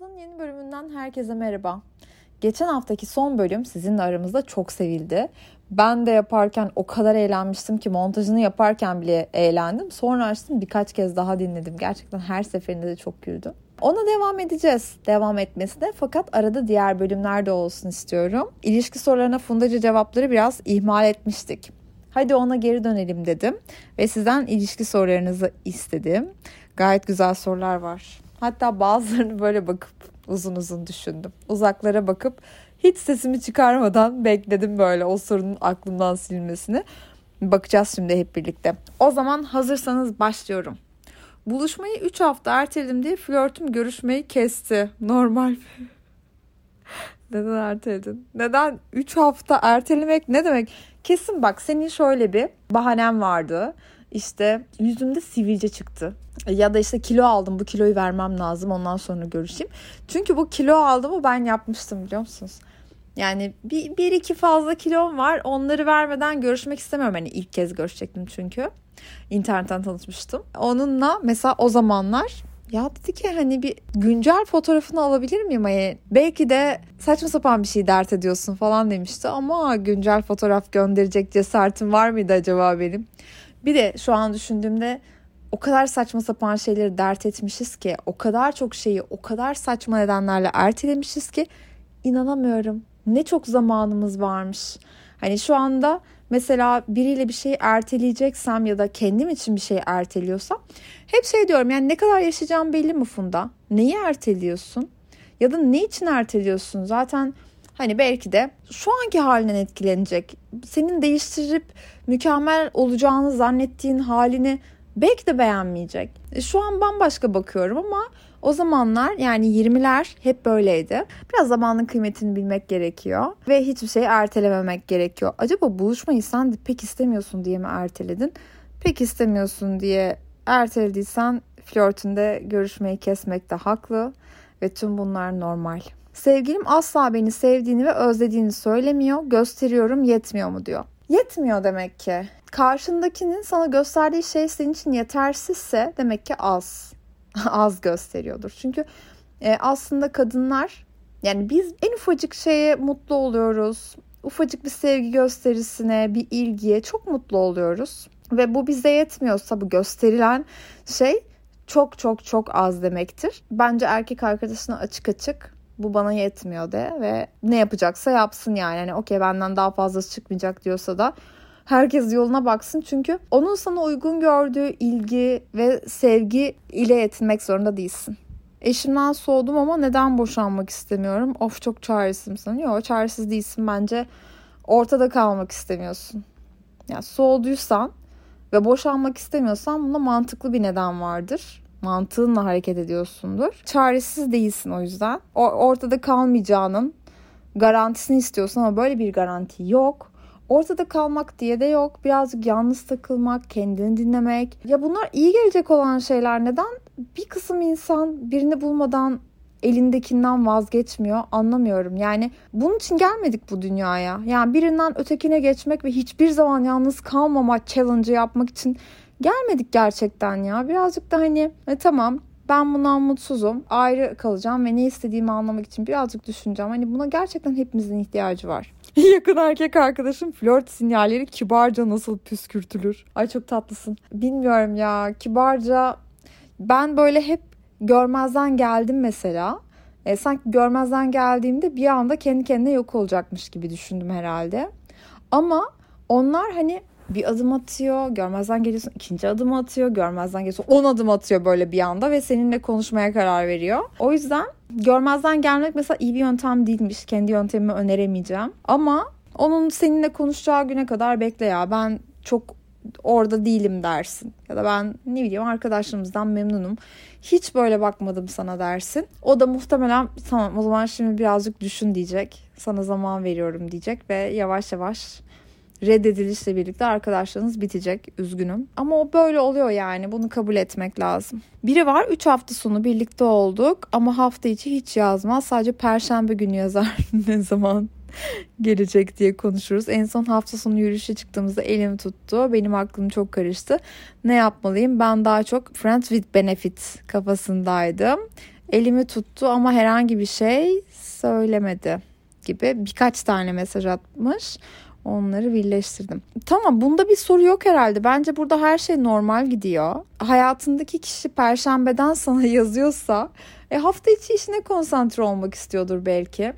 Hayatımızın yeni bölümünden herkese merhaba. Geçen haftaki son bölüm sizinle aramızda çok sevildi. Ben de yaparken o kadar eğlenmiştim ki montajını yaparken bile eğlendim. Sonra açtım birkaç kez daha dinledim. Gerçekten her seferinde de çok güldüm. Ona devam edeceğiz. Devam etmesine fakat arada diğer bölümler de olsun istiyorum. İlişki sorularına fundacı cevapları biraz ihmal etmiştik. Hadi ona geri dönelim dedim ve sizden ilişki sorularınızı istedim. Gayet güzel sorular var. Hatta bazılarını böyle bakıp uzun uzun düşündüm. Uzaklara bakıp hiç sesimi çıkarmadan bekledim böyle o sorunun aklımdan silmesini. Bakacağız şimdi hep birlikte. O zaman hazırsanız başlıyorum. Buluşmayı 3 hafta erteledim diye flörtüm görüşmeyi kesti. Normal Neden erteledin? Neden 3 hafta ertelemek ne demek? Kesin bak senin şöyle bir bahanem vardı. İşte yüzümde sivilce çıktı. Ya da işte kilo aldım bu kiloyu vermem lazım ondan sonra görüşeyim. Çünkü bu kilo aldığımı ben yapmıştım biliyor musunuz? Yani bir, bir iki fazla kilom var onları vermeden görüşmek istemiyorum. Hani ilk kez görüşecektim çünkü. İnternetten tanışmıştım. Onunla mesela o zamanlar ya dedi ki hani bir güncel fotoğrafını alabilir miyim? Hani belki de saçma sapan bir şey dert ediyorsun falan demişti. Ama güncel fotoğraf gönderecek cesaretim var mıydı acaba benim? Bir de şu an düşündüğümde o kadar saçma sapan şeyleri dert etmişiz ki, o kadar çok şeyi o kadar saçma nedenlerle ertelemişiz ki inanamıyorum. Ne çok zamanımız varmış. Hani şu anda mesela biriyle bir şey erteleyeceksem ya da kendim için bir şey erteliyorsam hep şey diyorum yani ne kadar yaşayacağım belli mi Funda? Neyi erteliyorsun? Ya da ne için erteliyorsun? Zaten hani belki de şu anki halinden etkilenecek. Senin değiştirip mükemmel olacağını zannettiğin halini belki de beğenmeyecek. E, şu an bambaşka bakıyorum ama o zamanlar yani 20'ler hep böyleydi. Biraz zamanın kıymetini bilmek gerekiyor ve hiçbir şeyi ertelememek gerekiyor. Acaba buluşmayı sen pek istemiyorsun diye mi erteledin? Pek istemiyorsun diye ertelediysen flörtünde görüşmeyi kesmek de haklı ve tüm bunlar normal. Sevgilim asla beni sevdiğini ve özlediğini söylemiyor. Gösteriyorum yetmiyor mu diyor. Yetmiyor demek ki. Karşındakinin sana gösterdiği şey senin için yetersizse demek ki az. az gösteriyordur. Çünkü e, aslında kadınlar yani biz en ufacık şeye mutlu oluyoruz. Ufacık bir sevgi gösterisine, bir ilgiye çok mutlu oluyoruz. Ve bu bize yetmiyorsa bu gösterilen şey çok çok çok az demektir. Bence erkek arkadaşına açık açık bu bana yetmiyor de ve ne yapacaksa yapsın yani. Hani okey benden daha fazlası çıkmayacak diyorsa da herkes yoluna baksın. Çünkü onun sana uygun gördüğü ilgi ve sevgi ile yetinmek zorunda değilsin. Eşimden soğudum ama neden boşanmak istemiyorum? Of çok çaresizim Yok çaresiz değilsin bence. Ortada kalmak istemiyorsun. Yani soğuduysan ve boşanmak istemiyorsan bunda mantıklı bir neden vardır mantığınla hareket ediyorsundur. Çaresiz değilsin o yüzden. O, ortada kalmayacağının garantisini istiyorsun ama böyle bir garanti yok. Ortada kalmak diye de yok. Birazcık yalnız takılmak, kendini dinlemek. Ya bunlar iyi gelecek olan şeyler. Neden bir kısım insan birini bulmadan elindekinden vazgeçmiyor anlamıyorum. Yani bunun için gelmedik bu dünyaya. Yani birinden ötekine geçmek ve hiçbir zaman yalnız kalmama challenge yapmak için gelmedik gerçekten ya. Birazcık da hani e, tamam ben bundan mutsuzum. Ayrı kalacağım ve ne istediğimi anlamak için birazcık düşüneceğim. Hani buna gerçekten hepimizin ihtiyacı var. Yakın erkek arkadaşım flört sinyalleri kibarca nasıl püskürtülür? Ay çok tatlısın. Bilmiyorum ya kibarca ben böyle hep görmezden geldim mesela. E, sanki görmezden geldiğimde bir anda kendi kendine yok olacakmış gibi düşündüm herhalde. Ama onlar hani bir adım atıyor, görmezden geliyorsun, ikinci adım atıyor, görmezden geliyorsun, on adım atıyor böyle bir anda ve seninle konuşmaya karar veriyor. O yüzden görmezden gelmek mesela iyi bir yöntem değilmiş. Kendi yöntemimi öneremeyeceğim. Ama onun seninle konuşacağı güne kadar bekle ya. Ben çok orada değilim dersin. Ya da ben ne bileyim arkadaşlarımızdan memnunum. Hiç böyle bakmadım sana dersin. O da muhtemelen tamam o zaman şimdi birazcık düşün diyecek. Sana zaman veriyorum diyecek ve yavaş yavaş reddedilişle birlikte arkadaşlarınız bitecek. Üzgünüm. Ama o böyle oluyor yani. Bunu kabul etmek lazım. Biri var 3 hafta sonu birlikte olduk ama hafta içi hiç yazmaz. Sadece perşembe günü yazar ne zaman gelecek diye konuşuruz. En son hafta sonu yürüyüşe çıktığımızda elimi tuttu. Benim aklım çok karıştı. Ne yapmalıyım? Ben daha çok Friends with Benefit kafasındaydım. elimi tuttu ama herhangi bir şey söylemedi gibi birkaç tane mesaj atmış. Onları birleştirdim. Tamam bunda bir soru yok herhalde. Bence burada her şey normal gidiyor. Hayatındaki kişi perşembeden sana yazıyorsa e, hafta içi işine konsantre olmak istiyordur belki.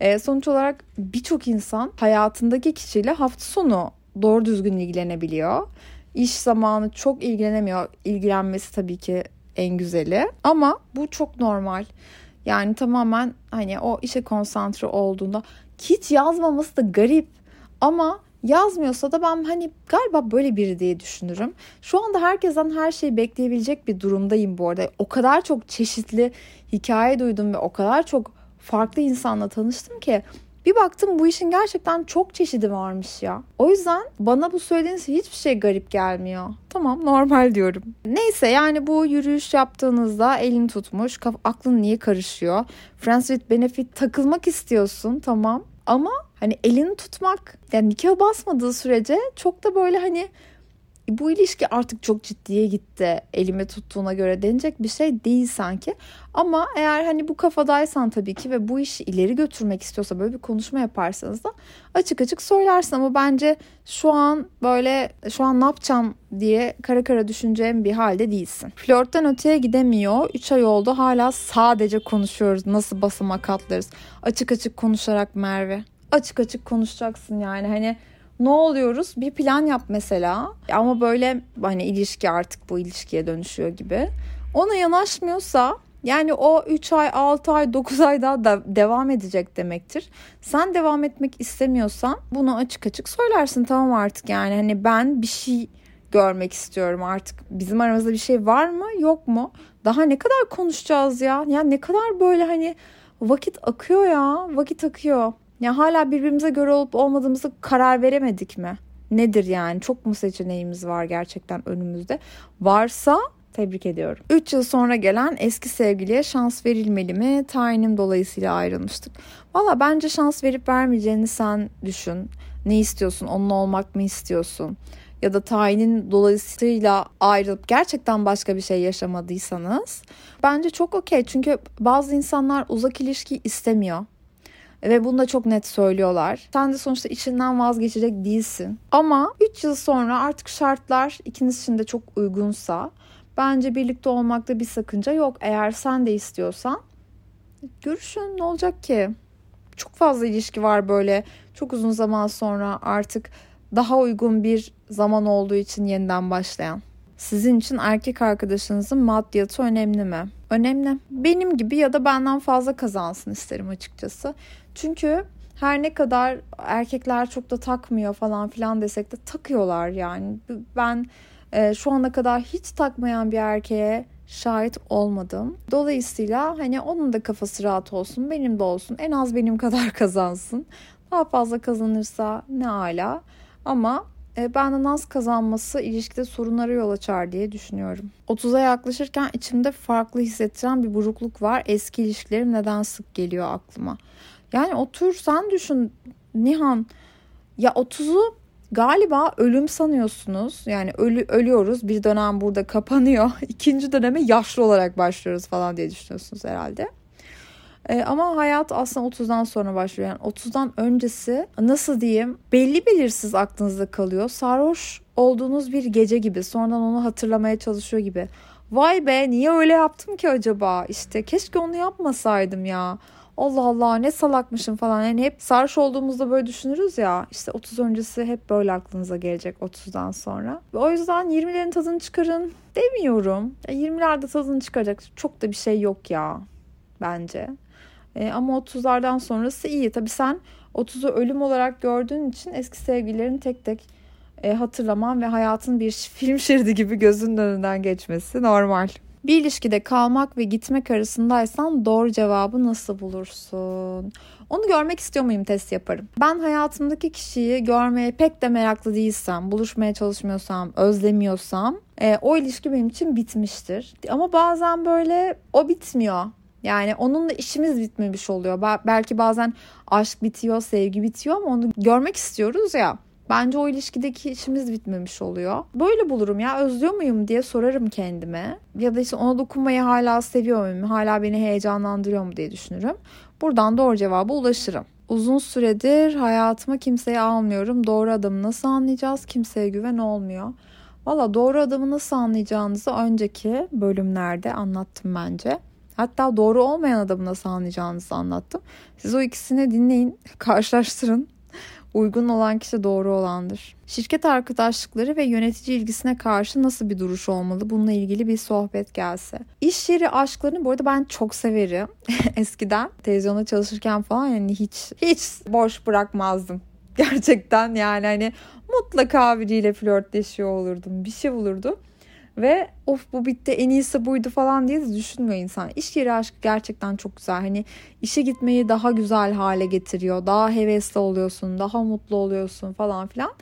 E, sonuç olarak birçok insan hayatındaki kişiyle hafta sonu doğru düzgün ilgilenebiliyor. İş zamanı çok ilgilenemiyor. İlgilenmesi tabii ki en güzeli. Ama bu çok normal. Yani tamamen hani o işe konsantre olduğunda hiç yazmaması da garip. Ama yazmıyorsa da ben hani galiba böyle biri diye düşünürüm. Şu anda herkesten her şeyi bekleyebilecek bir durumdayım bu arada. O kadar çok çeşitli hikaye duydum ve o kadar çok farklı insanla tanıştım ki bir baktım bu işin gerçekten çok çeşidi varmış ya. O yüzden bana bu söylediğiniz hiçbir şey garip gelmiyor. Tamam normal diyorum. Neyse yani bu yürüyüş yaptığınızda elini tutmuş. Aklın niye karışıyor? Friends with Benefit takılmak istiyorsun tamam. Ama hani elini tutmak yani nikah basmadığı sürece çok da böyle hani bu ilişki artık çok ciddiye gitti elime tuttuğuna göre denecek bir şey değil sanki. Ama eğer hani bu kafadaysan tabii ki ve bu işi ileri götürmek istiyorsa böyle bir konuşma yaparsanız da açık açık söylersin ama bence şu an böyle şu an ne yapacağım diye kara kara düşüneceğim bir halde değilsin. Flörtten öteye gidemiyor. 3 ay oldu hala sadece konuşuyoruz. Nasıl basamak atlarız. Açık açık konuşarak Merve. Açık açık konuşacaksın yani hani ne oluyoruz? Bir plan yap mesela. Ama böyle hani ilişki artık bu ilişkiye dönüşüyor gibi. Ona yanaşmıyorsa yani o 3 ay, 6 ay, 9 ay daha da devam edecek demektir. Sen devam etmek istemiyorsan bunu açık açık söylersin tamam artık yani hani ben bir şey görmek istiyorum artık. Bizim aramızda bir şey var mı yok mu? Daha ne kadar konuşacağız ya? Ya ne kadar böyle hani vakit akıyor ya vakit akıyor. Ya hala birbirimize göre olup olmadığımızı karar veremedik mi? Nedir yani? Çok mu seçeneğimiz var gerçekten önümüzde? Varsa tebrik ediyorum. 3 yıl sonra gelen eski sevgiliye şans verilmeli mi? Tayinim dolayısıyla ayrılmıştık. Valla bence şans verip vermeyeceğini sen düşün. Ne istiyorsun? Onunla olmak mı istiyorsun? Ya da tayinin dolayısıyla ayrılıp gerçekten başka bir şey yaşamadıysanız bence çok okey. Çünkü bazı insanlar uzak ilişki istemiyor. Ve bunu da çok net söylüyorlar. Sen de sonuçta içinden vazgeçecek değilsin. Ama 3 yıl sonra artık şartlar ikiniz için de çok uygunsa bence birlikte olmakta bir sakınca yok. Eğer sen de istiyorsan görüşün ne olacak ki? Çok fazla ilişki var böyle çok uzun zaman sonra artık daha uygun bir zaman olduğu için yeniden başlayan. Sizin için erkek arkadaşınızın maddiyatı önemli mi? Önemli. Benim gibi ya da benden fazla kazansın isterim açıkçası. Çünkü her ne kadar erkekler çok da takmıyor falan filan desek de takıyorlar yani. Ben e, şu ana kadar hiç takmayan bir erkeğe şahit olmadım. Dolayısıyla hani onun da kafası rahat olsun, benim de olsun. En az benim kadar kazansın. Daha fazla kazanırsa ne ala. Ama benden az kazanması ilişkide sorunlara yol açar diye düşünüyorum. 30'a yaklaşırken içimde farklı hissettiren bir burukluk var. Eski ilişkilerim neden sık geliyor aklıma. Yani otur sen düşün Nihan. Ya 30'u galiba ölüm sanıyorsunuz. Yani ölü, ölüyoruz. Bir dönem burada kapanıyor. İkinci döneme yaşlı olarak başlıyoruz falan diye düşünüyorsunuz herhalde. E, ama hayat aslında 30'dan sonra başlıyor. Yani 30'dan öncesi nasıl diyeyim belli belirsiz aklınızda kalıyor. Sarhoş olduğunuz bir gece gibi. Sonradan onu hatırlamaya çalışıyor gibi. Vay be niye öyle yaptım ki acaba? İşte keşke onu yapmasaydım ya. Allah Allah ne salakmışım falan. Yani hep sarhoş olduğumuzda böyle düşünürüz ya. İşte 30 öncesi hep böyle aklınıza gelecek 30'dan sonra. Ve o yüzden 20'lerin tadını çıkarın demiyorum. 20'lerde tadını çıkaracak çok da bir şey yok ya bence. E, ama 30'lardan sonrası iyi. Tabii sen 30'u ölüm olarak gördüğün için eski sevgililerini tek tek e, hatırlaman ve hayatın bir film şeridi gibi gözünün önünden geçmesi normal. Bir ilişkide kalmak ve gitmek arasındaysan doğru cevabı nasıl bulursun? Onu görmek istiyor muyum test yaparım. Ben hayatımdaki kişiyi görmeye pek de meraklı değilsem, buluşmaya çalışmıyorsam, özlemiyorsam e, o ilişki benim için bitmiştir. Ama bazen böyle o bitmiyor. Yani onunla işimiz bitmemiş oluyor. Belki bazen aşk bitiyor, sevgi bitiyor ama onu görmek istiyoruz ya. Bence o ilişkideki işimiz bitmemiş oluyor. Böyle bulurum ya özlüyor muyum diye sorarım kendime. Ya da işte ona dokunmayı hala seviyor muyum? Hala beni heyecanlandırıyor mu diye düşünürüm. Buradan doğru cevaba ulaşırım. Uzun süredir hayatıma kimseyi almıyorum. Doğru adamı nasıl anlayacağız? Kimseye güven olmuyor. Valla doğru adamı nasıl anlayacağınızı önceki bölümlerde anlattım bence. Hatta doğru olmayan adamı nasıl anlayacağınızı anlattım. Siz o ikisini dinleyin, karşılaştırın. Uygun olan kişi doğru olandır. Şirket arkadaşlıkları ve yönetici ilgisine karşı nasıl bir duruş olmalı? Bununla ilgili bir sohbet gelse. İş yeri aşklarını bu arada ben çok severim. Eskiden televizyonda çalışırken falan yani hiç hiç boş bırakmazdım. Gerçekten yani hani mutlaka biriyle flörtleşiyor olurdum. Bir şey olurdu. Ve of bu bitti en iyisi buydu falan diye de düşünmüyor insan. İş yeri aşkı gerçekten çok güzel. Hani işe gitmeyi daha güzel hale getiriyor. Daha hevesli oluyorsun, daha mutlu oluyorsun falan filan.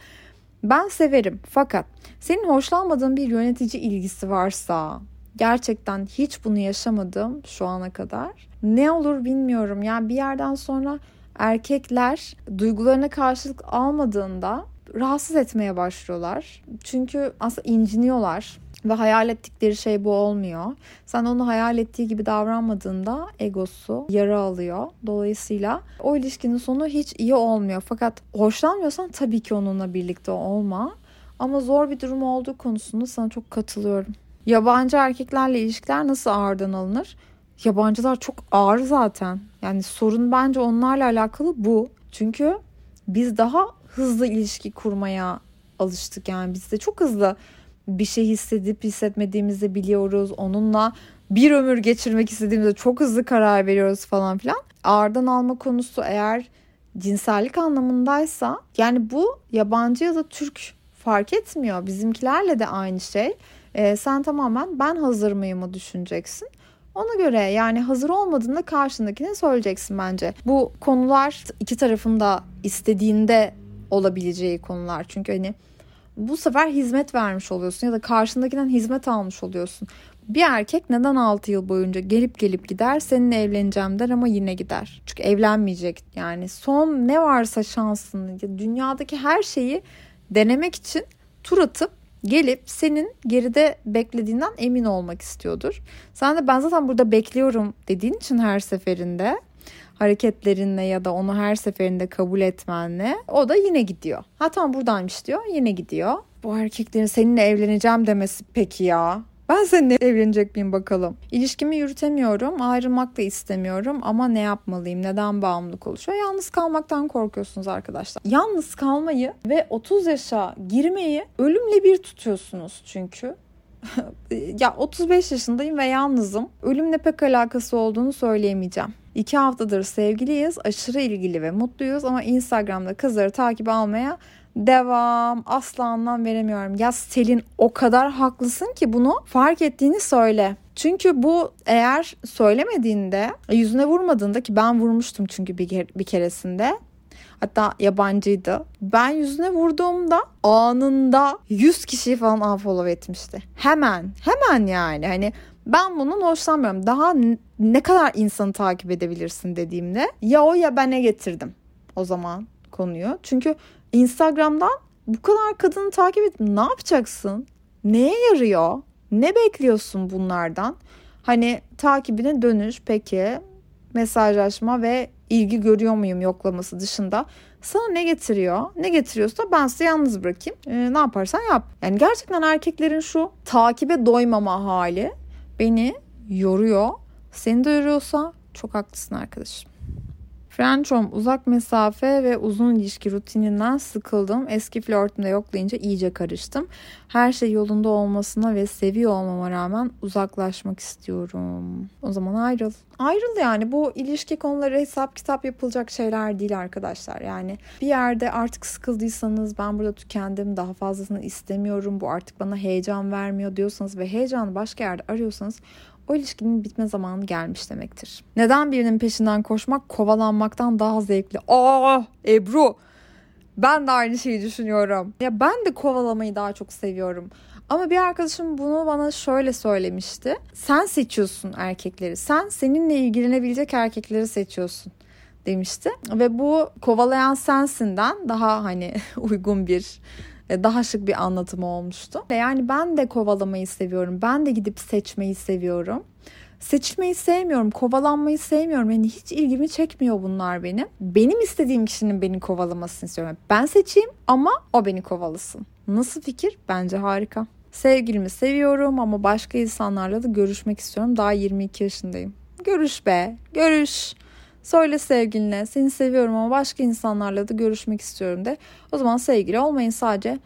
Ben severim. Fakat senin hoşlanmadığın bir yönetici ilgisi varsa gerçekten hiç bunu yaşamadım şu ana kadar. Ne olur bilmiyorum. Yani bir yerden sonra erkekler duygularına karşılık almadığında rahatsız etmeye başlıyorlar. Çünkü aslında inciniyorlar ve hayal ettikleri şey bu olmuyor. Sen onu hayal ettiği gibi davranmadığında egosu yara alıyor. Dolayısıyla o ilişkinin sonu hiç iyi olmuyor. Fakat hoşlanmıyorsan tabii ki onunla birlikte olma. Ama zor bir durum olduğu konusunda sana çok katılıyorum. Yabancı erkeklerle ilişkiler nasıl ağırdan alınır? Yabancılar çok ağır zaten. Yani sorun bence onlarla alakalı bu. Çünkü biz daha hızlı ilişki kurmaya alıştık yani biz de çok hızlı bir şey hissedip hissetmediğimizi biliyoruz. Onunla bir ömür geçirmek istediğimizde çok hızlı karar veriyoruz falan filan. Ağırdan alma konusu eğer cinsellik anlamındaysa yani bu yabancı ya da Türk fark etmiyor. Bizimkilerle de aynı şey. Ee, sen tamamen ben hazır mıyımı düşüneceksin. Ona göre yani hazır olmadığında karşındakine söyleyeceksin bence. Bu konular iki tarafın da istediğinde olabileceği konular. Çünkü hani bu sefer hizmet vermiş oluyorsun ya da karşındakinden hizmet almış oluyorsun. Bir erkek neden 6 yıl boyunca gelip gelip gider seninle evleneceğim der ama yine gider. Çünkü evlenmeyecek yani son ne varsa şansını dünyadaki her şeyi denemek için tur atıp gelip senin geride beklediğinden emin olmak istiyordur. Sen de ben zaten burada bekliyorum dediğin için her seferinde hareketlerinle ya da onu her seferinde kabul etmenle o da yine gidiyor. Ha tamam buradaymış diyor yine gidiyor. Bu erkeklerin seninle evleneceğim demesi peki ya. Ben seninle evlenecek miyim bakalım. İlişkimi yürütemiyorum, ayrılmak da istemiyorum ama ne yapmalıyım? Neden bağımlılık oluşuyor? Yalnız kalmaktan korkuyorsunuz arkadaşlar. Yalnız kalmayı ve 30 yaşa girmeyi ölümle bir tutuyorsunuz çünkü. ya 35 yaşındayım ve yalnızım. Ölümle pek alakası olduğunu söyleyemeyeceğim. İki haftadır sevgiliyiz, aşırı ilgili ve mutluyuz ama Instagram'da kızları takip almaya devam. Asla anlam veremiyorum. Ya Selin o kadar haklısın ki bunu fark ettiğini söyle. Çünkü bu eğer söylemediğinde, yüzüne vurmadığında ki ben vurmuştum çünkü bir, bir keresinde. Hatta yabancıydı. Ben yüzüne vurduğumda anında 100 kişiyi falan unfollow etmişti. Hemen, hemen yani. Hani ben bunun hoşlanmıyorum. Daha ne kadar insanı takip edebilirsin dediğimde ya o ya ben ne getirdim o zaman konuyu. Çünkü Instagram'dan bu kadar kadını takip edip ne yapacaksın? Neye yarıyor? Ne bekliyorsun bunlardan? Hani takibine dönüş peki mesajlaşma ve ilgi görüyor muyum yoklaması dışında sana ne getiriyor? Ne getiriyorsa ben size yalnız bırakayım. Ee, ne yaparsan yap. Yani gerçekten erkeklerin şu takibe doymama hali beni yoruyor. Seni de yoruyorsa çok haklısın arkadaşım. Frenchom uzak mesafe ve uzun ilişki rutininden sıkıldım. Eski flörtümde yoklayınca iyice karıştım. Her şey yolunda olmasına ve seviyor olmama rağmen uzaklaşmak istiyorum. O zaman ayrıl. Ayrıl yani bu ilişki konuları hesap kitap yapılacak şeyler değil arkadaşlar. Yani bir yerde artık sıkıldıysanız ben burada tükendim daha fazlasını istemiyorum bu artık bana heyecan vermiyor diyorsanız ve heyecanı başka yerde arıyorsanız o ilişkinin bitme zamanı gelmiş demektir. Neden birinin peşinden koşmak kovalanmaktan daha zevkli? Aa Ebru ben de aynı şeyi düşünüyorum. Ya ben de kovalamayı daha çok seviyorum. Ama bir arkadaşım bunu bana şöyle söylemişti. Sen seçiyorsun erkekleri. Sen seninle ilgilenebilecek erkekleri seçiyorsun. demişti. Ve bu kovalayan sensinden daha hani uygun bir daha şık bir anlatımı olmuştu. Yani ben de kovalamayı seviyorum. Ben de gidip seçmeyi seviyorum. Seçmeyi sevmiyorum, kovalanmayı sevmiyorum. Yani hiç ilgimi çekmiyor bunlar benim. Benim istediğim kişinin beni kovalamasını istiyorum. Ben seçeyim ama o beni kovalasın. Nasıl fikir? Bence harika. Sevgilimi seviyorum ama başka insanlarla da görüşmek istiyorum. Daha 22 yaşındayım. Görüş be, görüş. Söyle sevgiline seni seviyorum ama başka insanlarla da görüşmek istiyorum de. O zaman sevgili olmayın sadece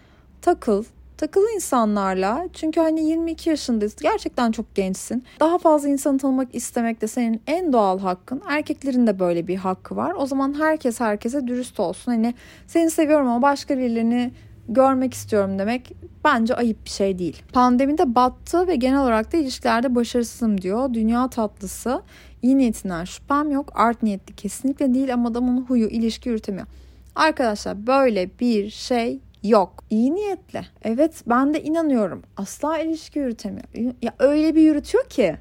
takıl, takıl insanlarla. Çünkü hani 22 yaşındayız. Gerçekten çok gençsin. Daha fazla insanı tanımak istemek de senin en doğal hakkın. Erkeklerin de böyle bir hakkı var. O zaman herkes herkese dürüst olsun. Hani seni seviyorum ama başka birilerini görmek istiyorum demek bence ayıp bir şey değil. Pandemide battı ve genel olarak da ilişkilerde başarısızım diyor. Dünya tatlısı. İyi niyetinden şüphem yok. Art niyetli kesinlikle değil ama adamın huyu ilişki yürütemiyor. Arkadaşlar böyle bir şey yok. İyi niyetli. Evet ben de inanıyorum. Asla ilişki yürütemiyor. Ya öyle bir yürütüyor ki.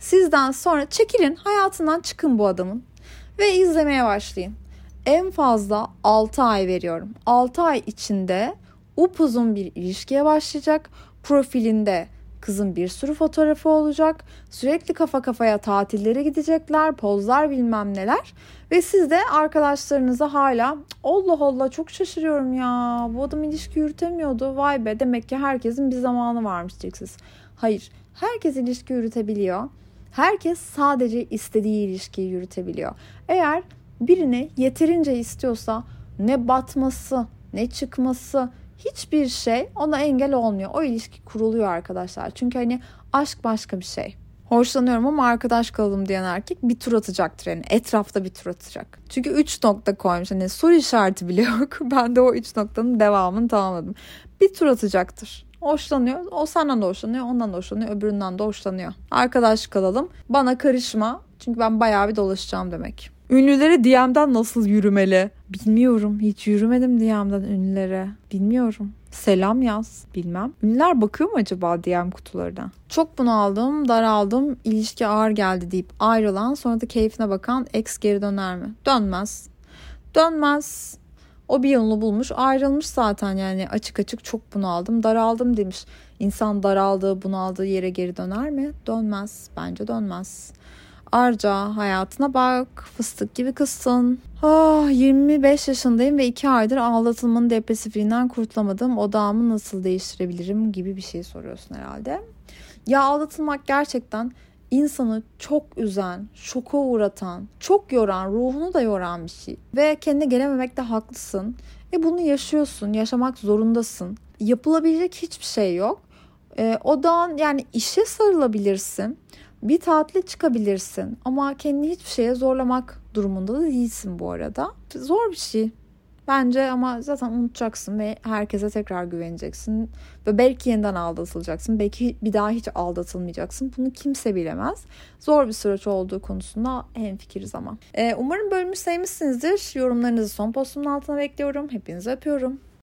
Sizden sonra çekilin hayatından çıkın bu adamın. Ve izlemeye başlayın. En fazla 6 ay veriyorum. 6 ay içinde upuzun bir ilişkiye başlayacak. Profilinde kızın bir sürü fotoğrafı olacak. Sürekli kafa kafaya tatillere gidecekler, pozlar bilmem neler. Ve siz de arkadaşlarınıza hala Allah Allah çok şaşırıyorum ya bu adam ilişki yürütemiyordu. Vay be demek ki herkesin bir zamanı varmış diyeceksiniz. Hayır herkes ilişki yürütebiliyor. Herkes sadece istediği ilişkiyi yürütebiliyor. Eğer birini yeterince istiyorsa ne batması ne çıkması hiçbir şey ona engel olmuyor. O ilişki kuruluyor arkadaşlar. Çünkü hani aşk başka bir şey. Hoşlanıyorum ama arkadaş kalalım diyen erkek bir tur atacaktır yani etrafta bir tur atacak. Çünkü 3 nokta koymuş hani soru işareti bile yok. Ben de o 3 noktanın devamını tamamladım. Bir tur atacaktır. Hoşlanıyor. O senden de hoşlanıyor. Ondan da hoşlanıyor. Öbüründen de hoşlanıyor. Arkadaş kalalım. Bana karışma. Çünkü ben bayağı bir dolaşacağım demek. Ünlülere DM'den nasıl yürümeli? Bilmiyorum. Hiç yürümedim DM'den ünlülere. Bilmiyorum. Selam yaz. Bilmem. Ünlüler bakıyor mu acaba DM kutularına? Çok bunaldım, daraldım, ilişki ağır geldi deyip ayrılan sonra da keyfine bakan ex geri döner mi? Dönmez. Dönmez. O bir yolunu bulmuş ayrılmış zaten yani açık açık çok bunaldım daraldım demiş. İnsan daraldığı bunaldığı yere geri döner mi? Dönmez. Bence dönmez. Arca hayatına bak fıstık gibi kızsın. Ah 25 yaşındayım ve 2 aydır aldatılmanın depresifliğinden kurtulamadım. Odağımı nasıl değiştirebilirim gibi bir şey soruyorsun herhalde. Ya aldatılmak gerçekten insanı çok üzen, şoka uğratan, çok yoran, ruhunu da yoran bir şey. Ve kendine gelememekte haklısın. E bunu yaşıyorsun, yaşamak zorundasın. Yapılabilecek hiçbir şey yok. E, odağın yani işe sarılabilirsin bir tatile çıkabilirsin ama kendini hiçbir şeye zorlamak durumunda da değilsin bu arada. Zor bir şey. Bence ama zaten unutacaksın ve herkese tekrar güveneceksin. Ve belki yeniden aldatılacaksın. Belki bir daha hiç aldatılmayacaksın. Bunu kimse bilemez. Zor bir süreç olduğu konusunda hemfikiriz ama. Ee, umarım bölümü sevmişsinizdir. Yorumlarınızı son postumun altına bekliyorum. Hepinizi öpüyorum.